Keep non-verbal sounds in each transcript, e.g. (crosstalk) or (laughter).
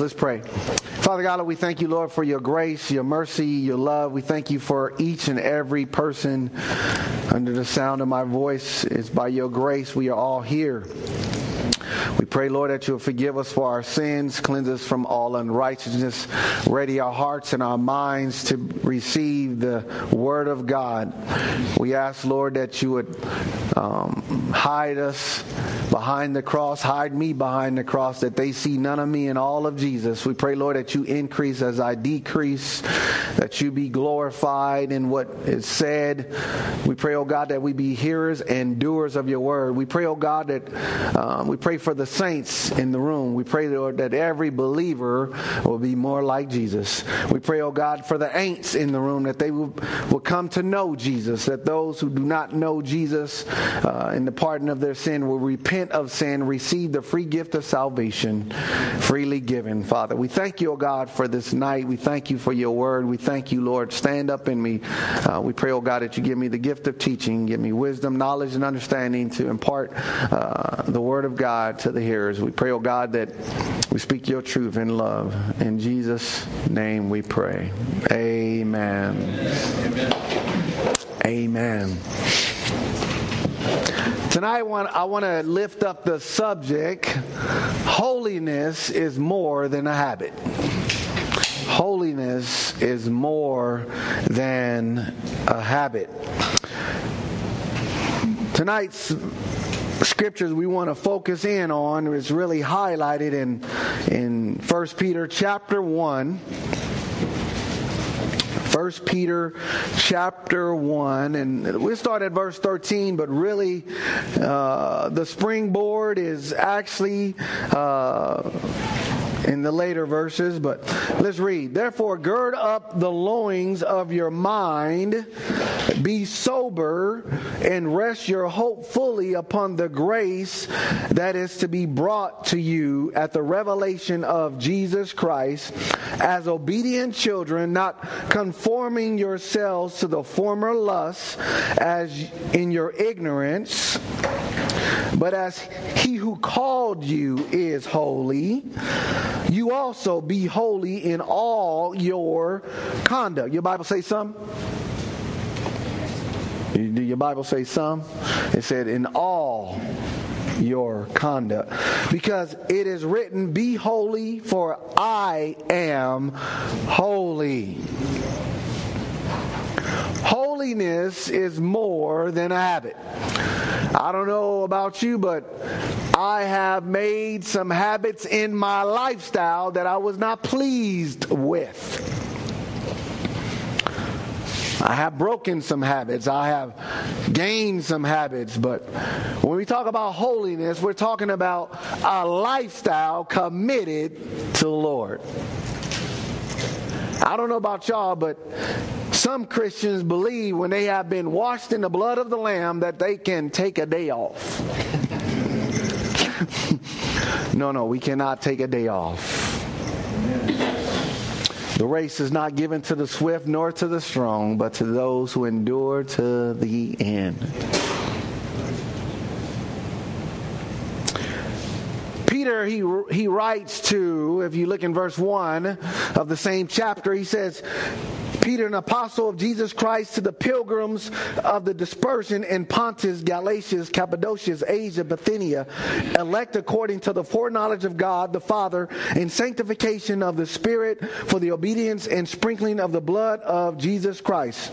Let's pray. Father God, we thank you, Lord, for your grace, your mercy, your love. We thank you for each and every person under the sound of my voice. It's by your grace we are all here. We pray, Lord, that you'll forgive us for our sins, cleanse us from all unrighteousness, ready our hearts and our minds to receive the word of God. We ask, Lord, that you would um, hide us behind the cross, hide me behind the cross, that they see none of me and all of Jesus. We pray, Lord, that you increase as I decrease, that you be glorified in what is said. We pray, oh God, that we be hearers and doers of your word. We pray, oh God, that um, we pray for the saints in the room. We pray, Lord, that every believer will be more like Jesus. We pray, oh God, for the ain'ts in the room, that they will, will come to know Jesus, that those who do not know Jesus uh, in the pardon of their sin will repent of sin, receive the free gift of salvation freely given, Father. We thank you, oh God, for this night. We thank you for your word. We thank you, Lord. Stand up in me. Uh, we pray, oh God, that you give me the gift of teaching, give me wisdom, knowledge, and understanding to impart uh, the word of God to the hearers. We pray, oh God, that we speak your truth in love. In Jesus' name we pray. Amen. Amen. Amen. Tonight, I want, I want to lift up the subject holiness is more than a habit. Holiness is more than a habit. Tonight's scriptures we want to focus in on is really highlighted in in 1 Peter chapter 1 1 Peter chapter 1, and we'll start at verse 13, but really uh, the springboard is actually. Uh, in the later verses, but let's read. Therefore, gird up the loins of your mind, be sober, and rest your hope fully upon the grace that is to be brought to you at the revelation of Jesus Christ, as obedient children, not conforming yourselves to the former lusts, as in your ignorance, but as he who called you is holy you also be holy in all your conduct. Your Bible say some? Do your Bible say some? It said in all your conduct. Because it is written, Be holy, for I am holy. Holiness is more than a habit. I don't know about you, but I have made some habits in my lifestyle that I was not pleased with. I have broken some habits. I have gained some habits. But when we talk about holiness, we're talking about a lifestyle committed to the Lord. I don't know about y'all, but some Christians believe when they have been washed in the blood of the Lamb that they can take a day off. (laughs) no, no, we cannot take a day off. The race is not given to the swift nor to the strong, but to those who endure to the end. Peter, he, he writes to, if you look in verse 1 of the same chapter, he says, Peter, an apostle of Jesus Christ, to the pilgrims of the dispersion in Pontus, Galatia, Cappadocia, Asia, Bithynia, elect according to the foreknowledge of God the Father, in sanctification of the Spirit, for the obedience and sprinkling of the blood of Jesus Christ.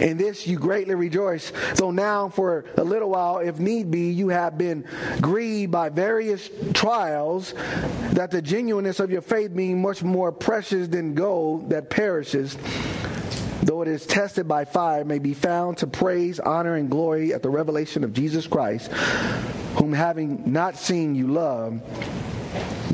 In this you greatly rejoice, though now for a little while, if need be, you have been grieved by various trials, that the genuineness of your faith being much more precious than gold that perishes, though it is tested by fire, may be found to praise, honor, and glory at the revelation of Jesus Christ, whom having not seen you love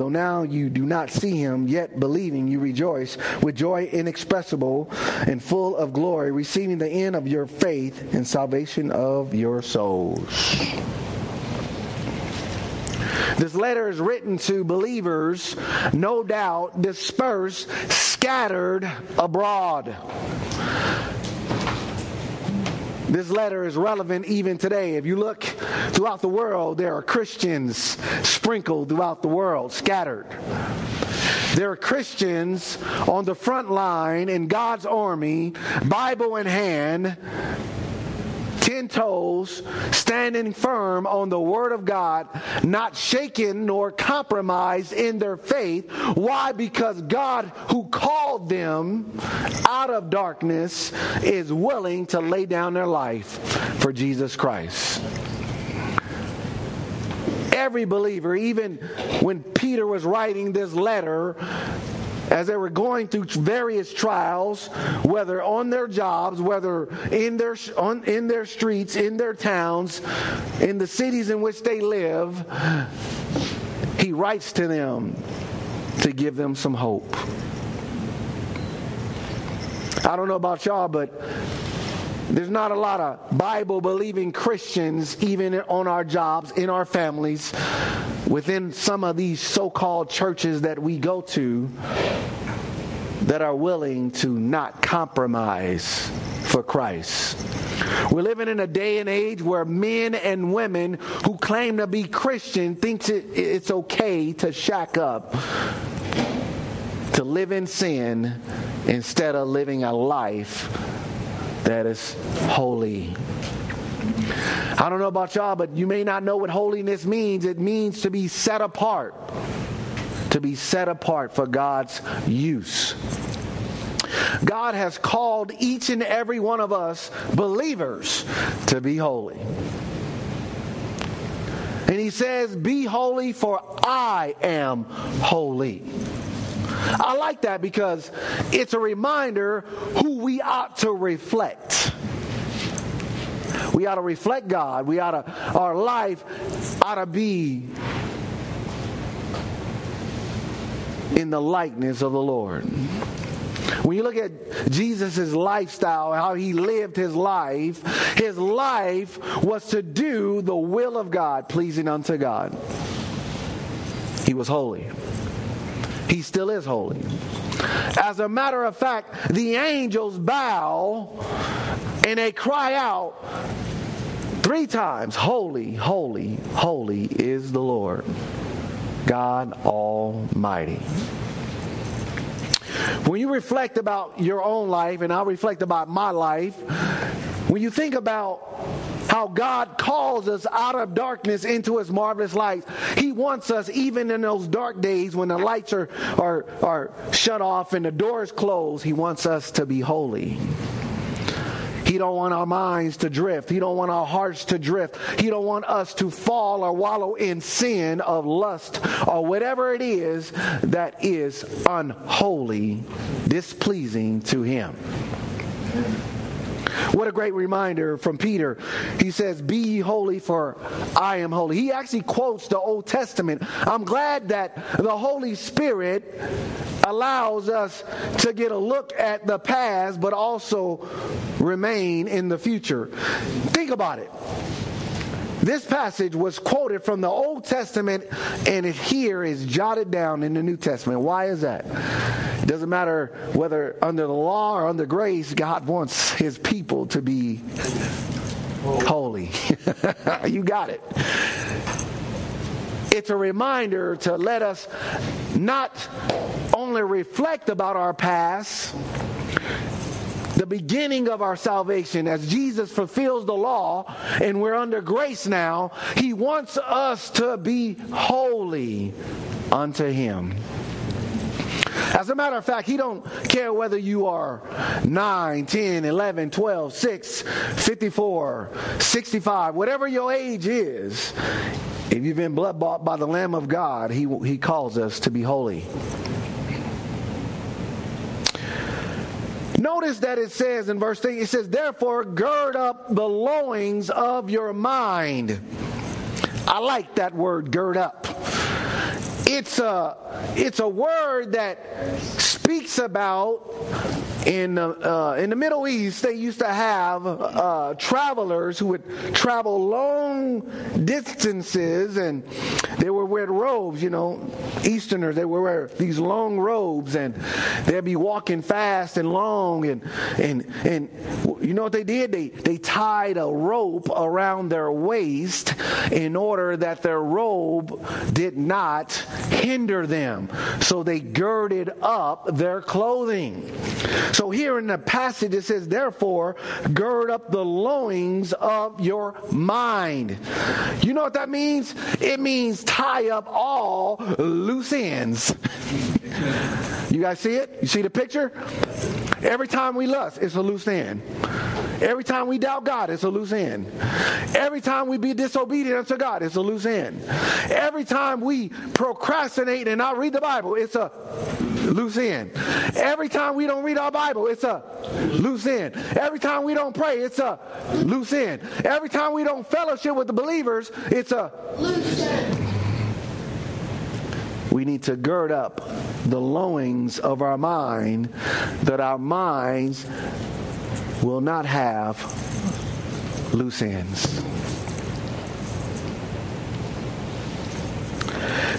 though now you do not see him, yet believing you rejoice with joy inexpressible and full of glory, receiving the end of your faith and salvation of your souls. This letter is written to believers, no doubt, dispersed, scattered abroad. This letter is relevant even today. If you look throughout the world, there are Christians sprinkled throughout the world, scattered. There are Christians on the front line in God's army, Bible in hand, toes, standing firm on the Word of God, not shaken nor compromised in their faith. Why? Because God, who called them out of darkness, is willing to lay down their life for Jesus Christ every believer, even when Peter was writing this letter, as they were going through various trials, whether on their jobs, whether in their on, in their streets, in their towns, in the cities in which they live, he writes to them to give them some hope. I don't know about y'all, but there's not a lot of Bible believing Christians, even on our jobs, in our families, within some of these so called churches that we go to, that are willing to not compromise for Christ. We're living in a day and age where men and women who claim to be Christian thinks it, it's okay to shack up, to live in sin instead of living a life that is holy. I don't know about y'all, but you may not know what holiness means. It means to be set apart, to be set apart for God's use. God has called each and every one of us believers to be holy. And he says, Be holy, for I am holy. I like that because it's a reminder who we ought to reflect. We ought to reflect God. We ought to, our life ought to be in the likeness of the Lord. When you look at Jesus' lifestyle, how he lived his life, his life was to do the will of God, pleasing unto God. He was holy. He still is holy. As a matter of fact, the angels bow and they cry out three times Holy, holy, holy is the Lord, God Almighty. When you reflect about your own life, and I reflect about my life, when you think about how God calls us out of darkness into his marvelous light. He wants us, even in those dark days when the lights are, are, are shut off and the doors closed, he wants us to be holy. He don't want our minds to drift. He don't want our hearts to drift. He don't want us to fall or wallow in sin of lust or whatever it is that is unholy, displeasing to him. What a great reminder from Peter. He says, Be ye holy, for I am holy. He actually quotes the Old Testament. I'm glad that the Holy Spirit allows us to get a look at the past, but also remain in the future. Think about it. This passage was quoted from the Old Testament and it here is jotted down in the New Testament. Why is that? It doesn't matter whether under the law or under grace, God wants his people to be holy. (laughs) you got it. It's a reminder to let us not only reflect about our past, the beginning of our salvation, as Jesus fulfills the law and we're under grace now, He wants us to be holy unto Him. As a matter of fact, he don't care whether you are 9, 10, 11, 12, 6, 54, 65, whatever your age is. If you've been blood bought by the Lamb of God, he, he calls us to be holy. Notice that it says in verse 3, it says, Therefore, gird up the loins of your mind. I like that word, gird up. It's a, it's a word that speaks about in the, uh, in the Middle East, they used to have uh, travelers who would travel long distances and they were wear robes, you know, Easterners, they were wearing these long robes and they'd be walking fast and long and, and, and you know what they did? They, they tied a rope around their waist in order that their robe did not hinder them. So they girded up their clothing. So here in the passage it says, therefore, gird up the loins of your mind. You know what that means? It means tie up all loose ends. You guys see it? You see the picture? Every time we lust, it's a loose end. Every time we doubt God, it's a loose end. Every time we be disobedient unto God, it's a loose end. Every time we procrastinate and not read the Bible, it's a loose end. Every time we don't read our Bible, it's a loose end. Every time we don't pray, it's a loose end. Every time we don't fellowship with the believers, it's a loose end. We need to gird up the lowings of our mind that our minds will not have loose ends.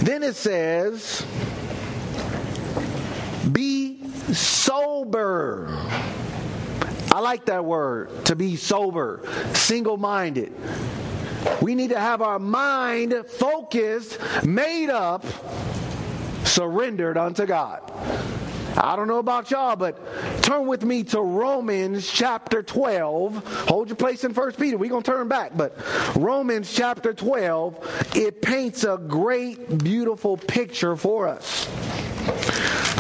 Then it says, be sober. I like that word, to be sober, single minded. We need to have our mind focused, made up, surrendered unto God. I don't know about y'all, but turn with me to Romans chapter 12. Hold your place in First Peter. We're going to turn back, but Romans chapter 12, it paints a great, beautiful picture for us.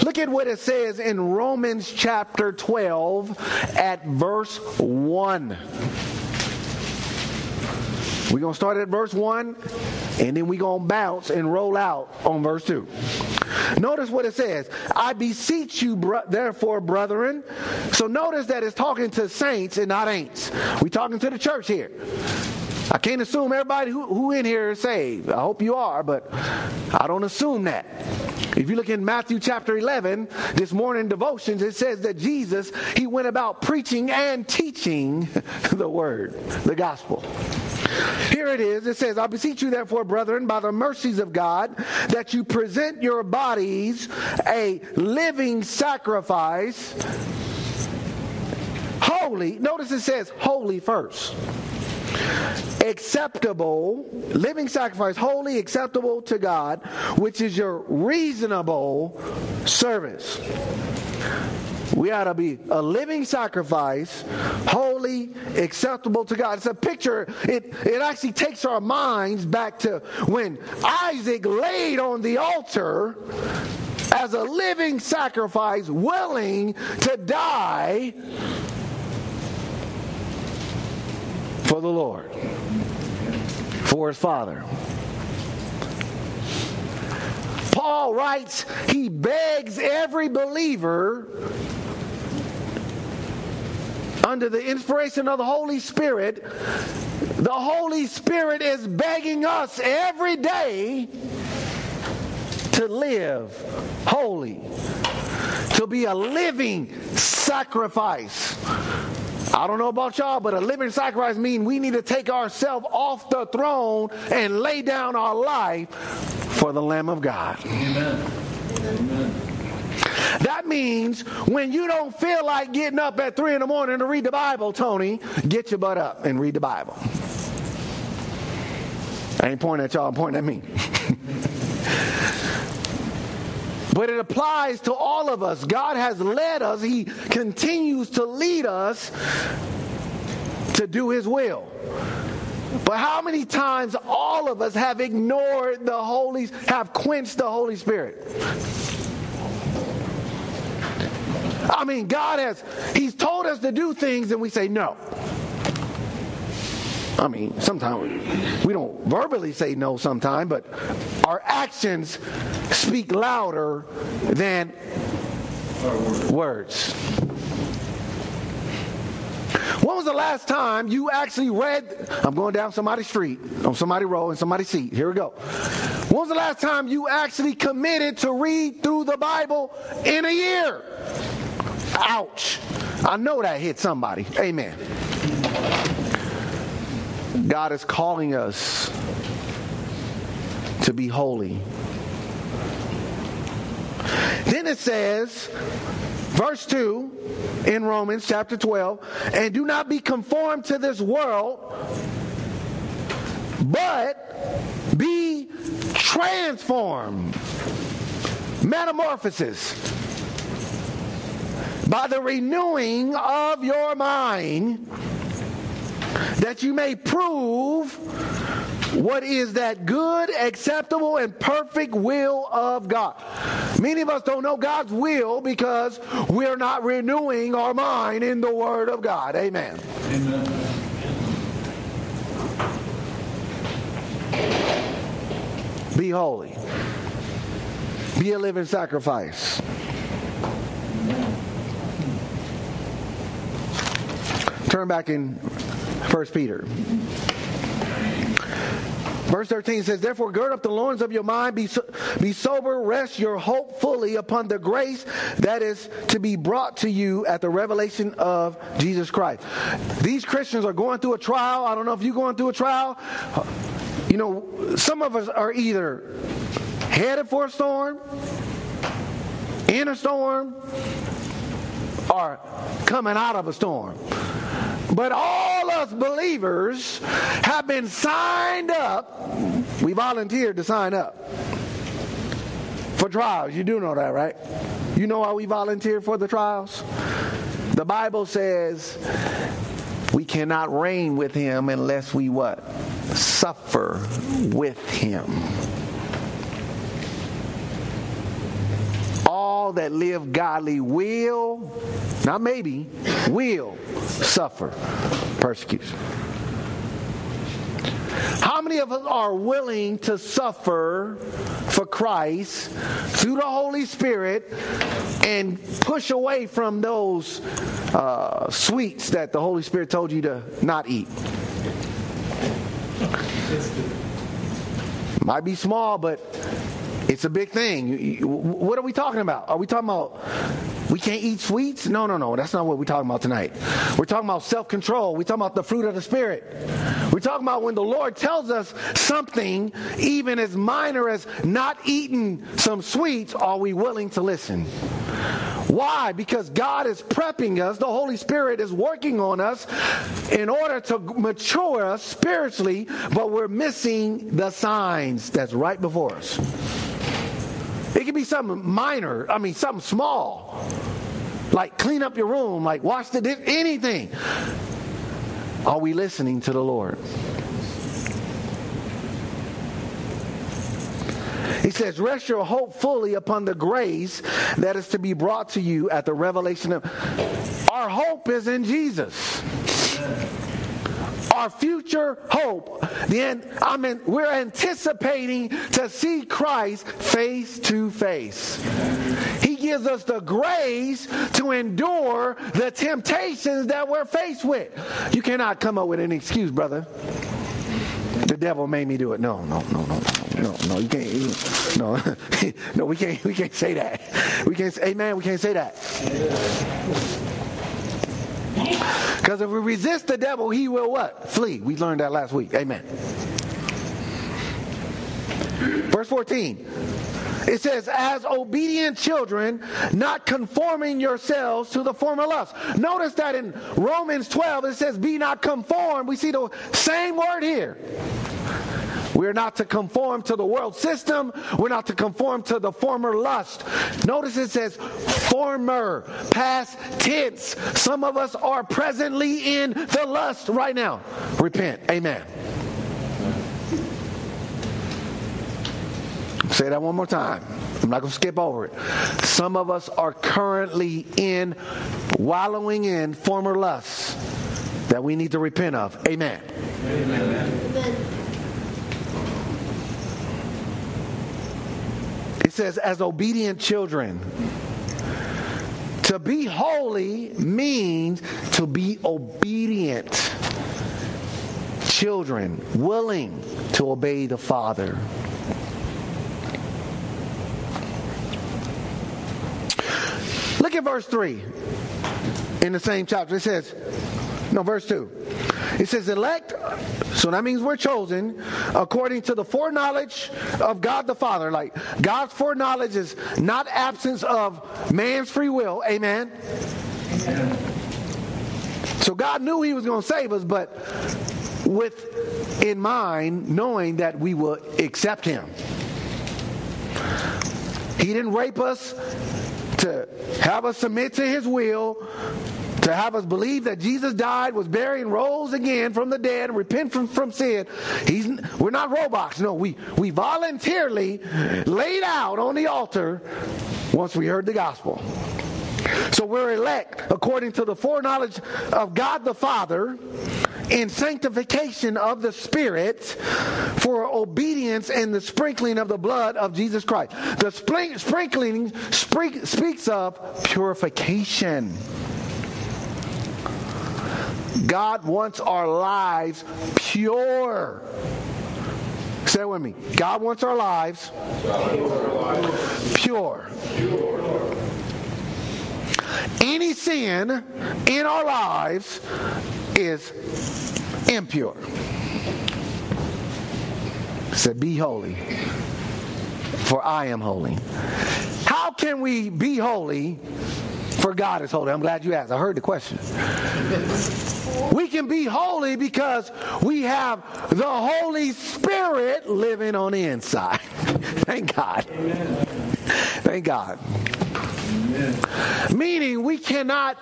Look at what it says in Romans chapter 12 at verse 1. We're going to start at verse 1 and then we're going to bounce and roll out on verse 2. Notice what it says. I beseech you, bro- therefore, brethren. So notice that it's talking to saints and not ain'ts. We're talking to the church here. I can't assume everybody who, who in here is saved. I hope you are, but I don't assume that. If you look in Matthew chapter 11, this morning devotions, it says that Jesus, he went about preaching and teaching (laughs) the word, the gospel. Here it is. It says, I beseech you, therefore, brethren, by the mercies of God, that you present your bodies a living sacrifice, holy. Notice it says holy first. Acceptable, living sacrifice, holy, acceptable to God, which is your reasonable service. We ought to be a living sacrifice, holy, acceptable to God. It's a picture, it, it actually takes our minds back to when Isaac laid on the altar as a living sacrifice, willing to die for the Lord, for his father. Paul writes, he begs every believer under the inspiration of the Holy Spirit, the Holy Spirit is begging us every day to live holy, to be a living sacrifice. I don't know about y'all, but a living sacrifice means we need to take ourselves off the throne and lay down our life for the Lamb of God. Amen. Amen. That means when you don't feel like getting up at 3 in the morning to read the Bible, Tony, get your butt up and read the Bible. I ain't pointing at y'all, I'm pointing at me. But it applies to all of us. God has led us, He continues to lead us to do His will. But how many times all of us have ignored the Holy, have quenched the Holy Spirit? I mean, God has, He's told us to do things and we say no. I mean, sometimes we don't verbally say no sometimes, but our actions speak louder than words. When was the last time you actually read? I'm going down somebody's street, on somebody's row, in somebody's seat. Here we go. When was the last time you actually committed to read through the Bible in a year? Ouch. I know that hit somebody. Amen. God is calling us to be holy. Then it says, verse 2 in Romans chapter 12, and do not be conformed to this world, but be transformed. Metamorphosis. By the renewing of your mind, that you may prove what is that good, acceptable, and perfect will of God. Many of us don't know God's will because we're not renewing our mind in the Word of God. Amen. Amen. Be holy. Be a living sacrifice. Turn back in First Peter. Verse 13 says, Therefore, gird up the loins of your mind, be, so, be sober, rest your hope fully upon the grace that is to be brought to you at the revelation of Jesus Christ. These Christians are going through a trial. I don't know if you're going through a trial. You know, some of us are either headed for a storm, in a storm, or coming out of a storm. But all us believers have been signed up. We volunteered to sign up for trials. You do know that, right? You know why we volunteered for the trials? The Bible says we cannot reign with him unless we what? Suffer with him. All that live godly will, not maybe, will suffer persecution. How many of us are willing to suffer for Christ through the Holy Spirit and push away from those uh, sweets that the Holy Spirit told you to not eat? Might be small, but it's a big thing. What are we talking about? Are we talking about we can't eat sweets? No, no, no. That's not what we're talking about tonight. We're talking about self control. We're talking about the fruit of the Spirit. We're talking about when the Lord tells us something, even as minor as not eating some sweets, are we willing to listen? Why? Because God is prepping us, the Holy Spirit is working on us in order to mature us spiritually, but we're missing the signs that's right before us. It could be something minor, I mean, something small. Like clean up your room, like wash the dish, anything. Are we listening to the Lord? He says, Rest your hope fully upon the grace that is to be brought to you at the revelation of. Our hope is in Jesus our future hope. Then I mean, we're anticipating to see Christ face to face. He gives us the grace to endure the temptations that we're faced with. You cannot come up with an excuse, brother. The devil made me do it. No, no, no, no, no, no. You can't. No, (laughs) no. We can't. We can't say that. We can't. Amen. We can't say that. Because if we resist the devil, he will what? Flee. We learned that last week. Amen. Verse 14. It says, as obedient children, not conforming yourselves to the former lust. Notice that in Romans 12, it says, be not conformed. We see the same word here. We're not to conform to the world system. We're not to conform to the former lust. Notice it says former, past tense. Some of us are presently in the lust right now. Repent. Amen. Say that one more time. I'm not going to skip over it. Some of us are currently in, wallowing in former lusts that we need to repent of. Amen. Amen. Says, as obedient children. To be holy means to be obedient children, willing to obey the Father. Look at verse 3 in the same chapter. It says, no, verse 2. It says, elect, so that means we're chosen according to the foreknowledge of God the Father. Like God's foreknowledge is not absence of man's free will. Amen. So God knew He was going to save us, but with in mind, knowing that we will accept Him. He didn't rape us to have us submit to His will, to have us believe that Jesus died, was buried, and rose again from the dead, and repent from, from sin. He's, we're not robots. No, we, we voluntarily laid out on the altar once we heard the gospel. So we're elect according to the foreknowledge of God the Father in sanctification of the Spirit for obedience and the sprinkling of the blood of Jesus Christ. The sprinkling speaks of purification. God wants our lives pure. Say it with me. God wants our lives pure. Any sin in our lives is impure. Said, Be holy, for I am holy. How can we be holy for God is holy? I'm glad you asked. I heard the question. We can be holy because we have the Holy Spirit living on the inside. (laughs) Thank God. Amen. Thank God. Amen. Meaning we cannot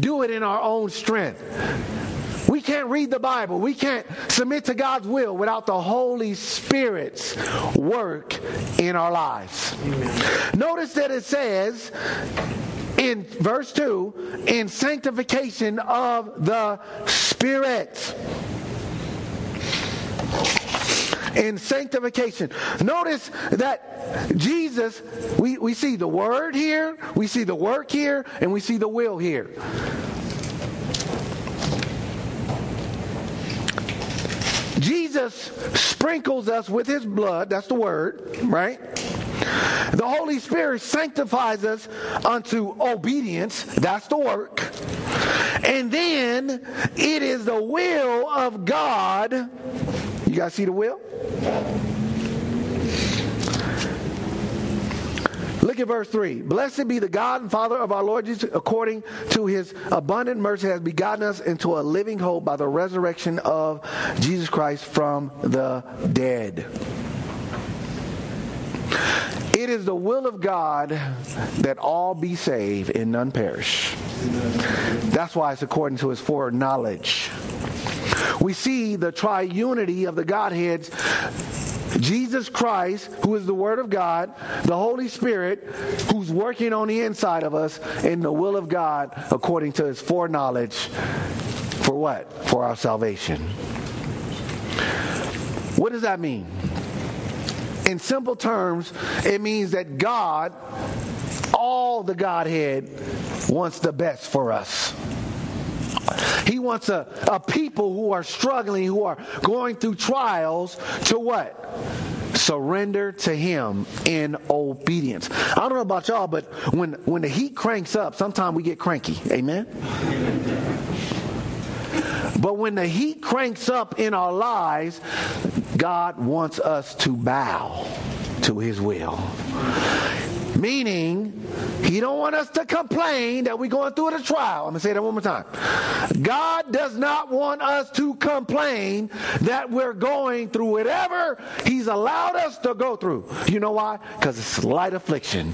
do it in our own strength. We can't read the Bible. We can't submit to God's will without the Holy Spirit's work in our lives. Amen. Notice that it says in verse 2 in sanctification of the Spirit. In sanctification. Notice that Jesus, we, we see the word here, we see the work here, and we see the will here. Jesus sprinkles us with his blood, that's the word, right? The Holy Spirit sanctifies us unto obedience. That's the work. And then it is the will of God. You guys see the will? Look at verse 3. Blessed be the God and Father of our Lord Jesus, according to his abundant mercy, has begotten us into a living hope by the resurrection of Jesus Christ from the dead. It is the will of God that all be saved and none perish. That's why it's according to his foreknowledge. We see the triunity of the Godheads Jesus Christ, who is the Word of God, the Holy Spirit, who's working on the inside of us, in the will of God according to his foreknowledge. For what? For our salvation. What does that mean? In simple terms, it means that God, all the Godhead, wants the best for us. He wants a, a people who are struggling, who are going through trials, to what? Surrender to Him in obedience. I don't know about y'all, but when, when the heat cranks up, sometimes we get cranky. Amen? But when the heat cranks up in our lives, God wants us to bow to his will. Meaning, he don't want us to complain that we're going through the trial. I'm going to say that one more time. God does not want us to complain that we're going through whatever he's allowed us to go through. You know why? Because it's light affliction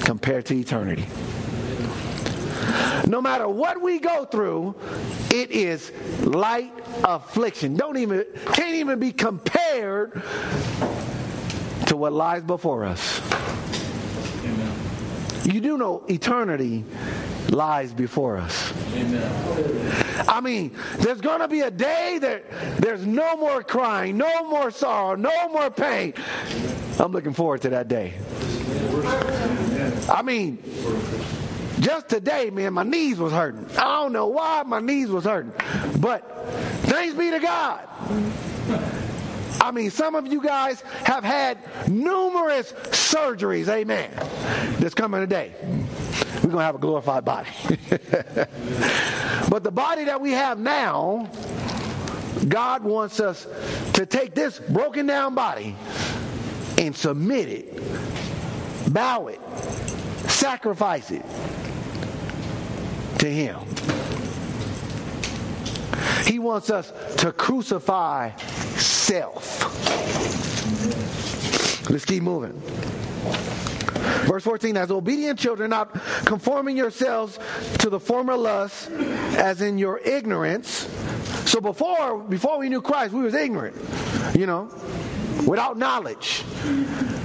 compared to eternity. No matter what we go through, it is light affliction. Don't even can't even be compared to what lies before us. Amen. You do know eternity lies before us. Amen. I mean, there's going to be a day that there's no more crying, no more sorrow, no more pain. I'm looking forward to that day. I mean, just today, man, my knees was hurting. I don't know why my knees was hurting. But thanks be to God. I mean, some of you guys have had numerous surgeries, amen, that's coming today. we're going to have a glorified body. (laughs) but the body that we have now, God wants us to take this broken down body and submit it, bow it, sacrifice it to Him. He wants us to crucify self. Let's keep moving. Verse 14, as obedient children, not conforming yourselves to the former lusts, as in your ignorance. So before, before we knew Christ, we was ignorant, you know, without knowledge.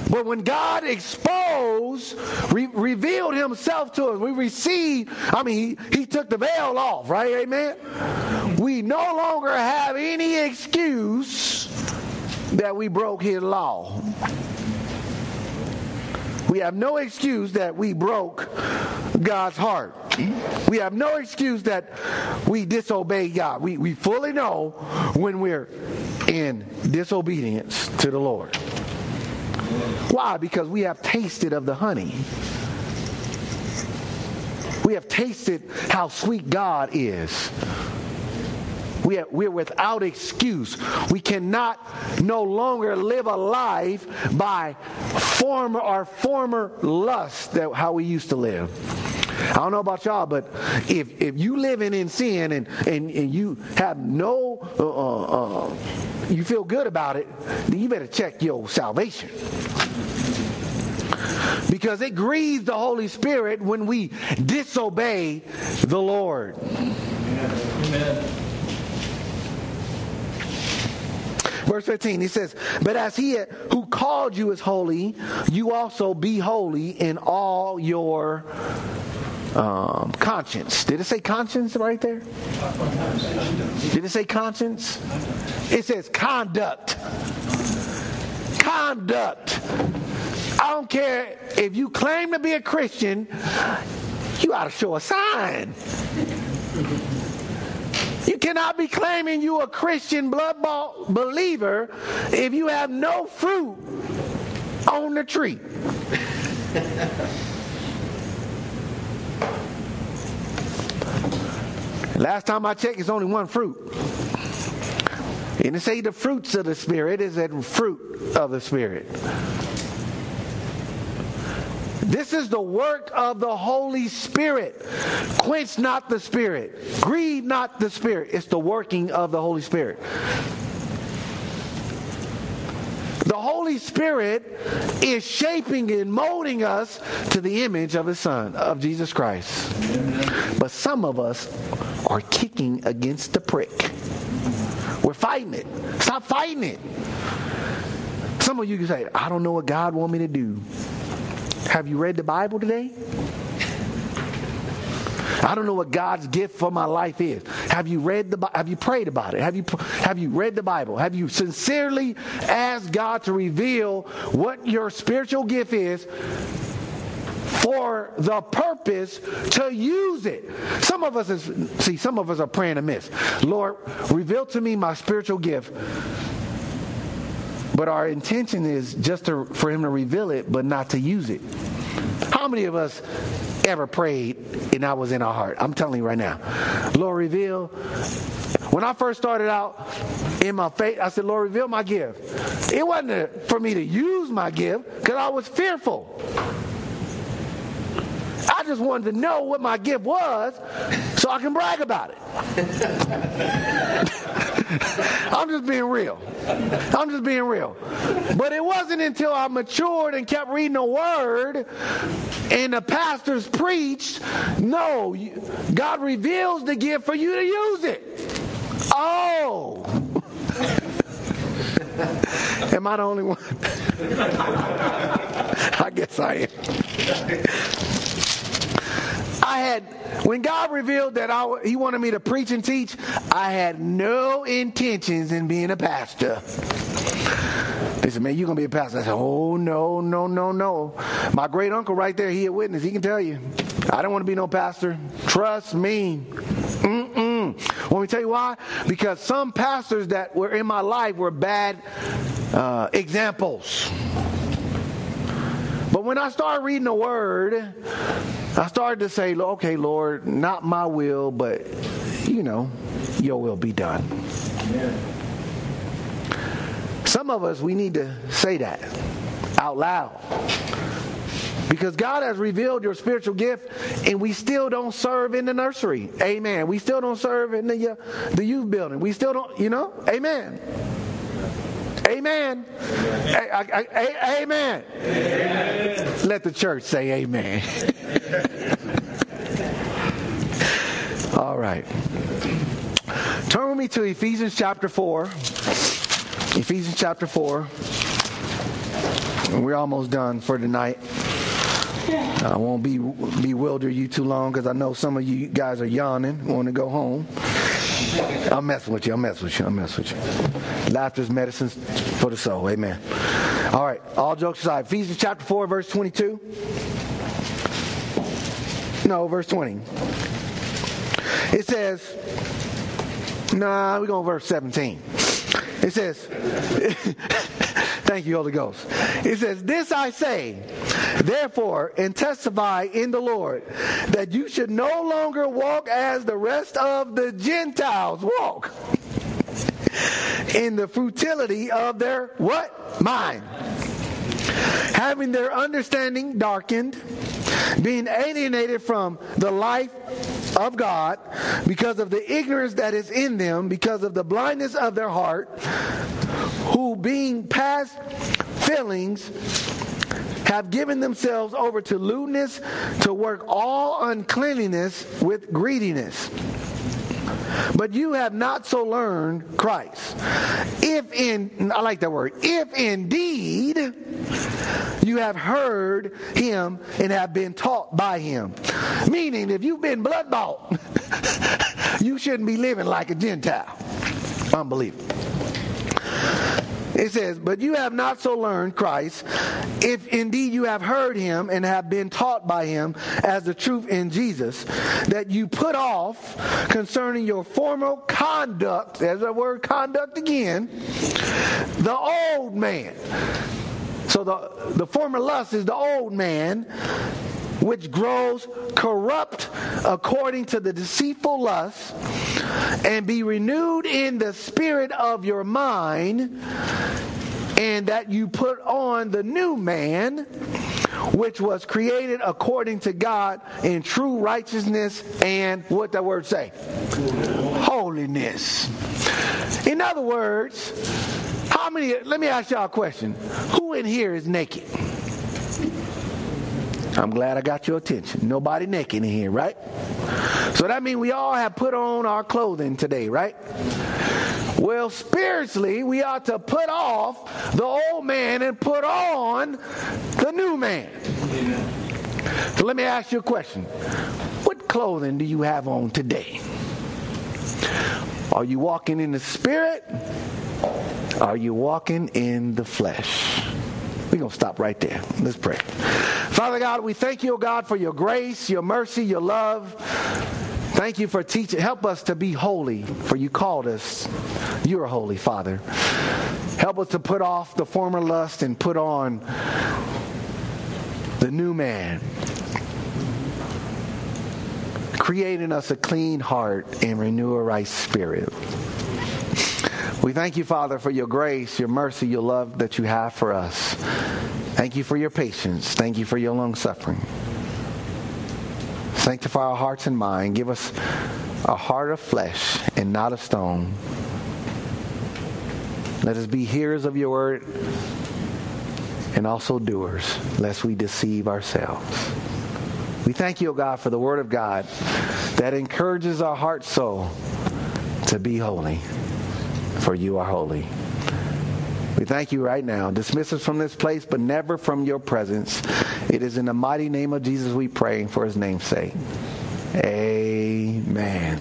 But when God exposed, re- revealed himself to us, we received, I mean, he, he took the veil off, right? Amen? We no longer have any excuse that we broke his law. We have no excuse that we broke God's heart. We have no excuse that we disobey God. We, we fully know when we're in disobedience to the Lord. Why? Because we have tasted of the honey. We have tasted how sweet God is. We are, we're without excuse. We cannot no longer live a life by former our former lust that how we used to live. I don't know about y'all, but if if you living in sin and and, and you have no uh, uh, uh you feel good about it, then you better check your salvation. Because it grieves the Holy Spirit when we disobey the Lord. Amen. Verse 15, he says, But as he who called you is holy, you also be holy in all your um, conscience. Did it say conscience right there? Did it say conscience? It says conduct. Conduct. I don't care if you claim to be a Christian, you ought to show a sign. You cannot be claiming you a Christian blood bought believer if you have no fruit on the tree. (laughs) Last time I checked, it's only one fruit. And it say the fruits of the Spirit is a fruit of the Spirit. This is the work of the Holy Spirit. Quench not the Spirit. Grieve not the Spirit. It's the working of the Holy Spirit. The Holy Spirit is shaping and molding us to the image of His Son, of Jesus Christ. But some of us are kicking against the prick. We're fighting it. Stop fighting it. Some of you can say, I don't know what God want me to do. Have you read the Bible today? I don't know what God's gift for my life is. Have you read the have you prayed about it? Have you have you read the Bible? Have you sincerely asked God to reveal what your spiritual gift is for the purpose to use it. Some of us is see, some of us are praying amiss. Lord, reveal to me my spiritual gift but our intention is just to, for him to reveal it, but not to use it. How many of us ever prayed and that was in our heart? I'm telling you right now. Lord, reveal. When I first started out in my faith, I said, Lord, reveal my gift. It wasn't for me to use my gift because I was fearful. I just wanted to know what my gift was so I can brag about it. (laughs) (laughs) I'm just being real. I'm just being real. But it wasn't until I matured and kept reading the word and the pastors preached, no, God reveals the gift for you to use it. Oh. (laughs) Am I the only one? (laughs) I guess I am. I had, when God revealed that I, He wanted me to preach and teach, I had no intentions in being a pastor. They said, man, you're going to be a pastor. I said, oh, no, no, no, no. My great uncle right there, he a witness. He can tell you. I don't want to be no pastor. Trust me. Mm-mm. Want me tell you why? Because some pastors that were in my life were bad uh, examples. But when I started reading the word, I started to say, okay, Lord, not my will, but, you know, your will be done. Amen. Some of us, we need to say that out loud. Because God has revealed your spiritual gift, and we still don't serve in the nursery. Amen. We still don't serve in the, uh, the youth building. We still don't, you know? Amen. Amen. A- a- a- amen. amen. Let the church say amen. (laughs) All right. Turn with me to Ephesians chapter 4. Ephesians chapter 4. And we're almost done for tonight. I won't be bewilder you too long because I know some of you guys are yawning, want to go home. I'm messing with you. I'm messing with you. I'm messing with you. Laughter's medicine for the soul. Amen. All right. All jokes aside. Ephesians chapter 4, verse 22. No, verse 20. It says, nah, we're going to verse 17. It says, (laughs) thank you, Holy Ghost. It says, This I say, therefore, and testify in the Lord, that you should no longer walk as the rest of the Gentiles walk. In the futility of their what? Mind. Having their understanding darkened, being alienated from the life of God because of the ignorance that is in them, because of the blindness of their heart, who being past feelings have given themselves over to lewdness to work all uncleanliness with greediness. But you have not so learned Christ. If in, I like that word, if indeed you have heard him and have been taught by him. Meaning, if you've been blood bought, (laughs) you shouldn't be living like a Gentile. Unbelievable. It says, But you have not so learned Christ, if indeed you have heard him and have been taught by him as the truth in Jesus, that you put off concerning your former conduct, there's that word conduct again, the old man. So the, the former lust is the old man, which grows corrupt according to the deceitful lust, and be renewed in the spirit of your mind, and that you put on the new man, which was created according to God in true righteousness and what that word say? Holiness. In other words, how many, let me ask y'all a question. Who in here is naked? I'm glad I got your attention. Nobody naked in here, right? So that means we all have put on our clothing today, right? Well, spiritually, we ought to put off the old man and put on the new man. So let me ask you a question. What clothing do you have on today? Are you walking in the spirit? Are you walking in the flesh? We're going to stop right there. Let's pray. Father God, we thank you, oh God, for your grace, your mercy, your love. Thank you for teaching. Help us to be holy, for you called us. You're holy, Father. Help us to put off the former lust and put on the new man. Create in us a clean heart and renew a right spirit. We thank you, Father, for your grace, your mercy, your love that you have for us. Thank you for your patience. Thank you for your long suffering. Sanctify our hearts and mind. Give us a heart of flesh and not of stone. Let us be hearers of your word and also doers, lest we deceive ourselves. We thank you, O God, for the word of God that encourages our heart soul to be holy for you are holy. We thank you right now. Dismiss us from this place, but never from your presence. It is in the mighty name of Jesus we pray for his name's sake. Amen.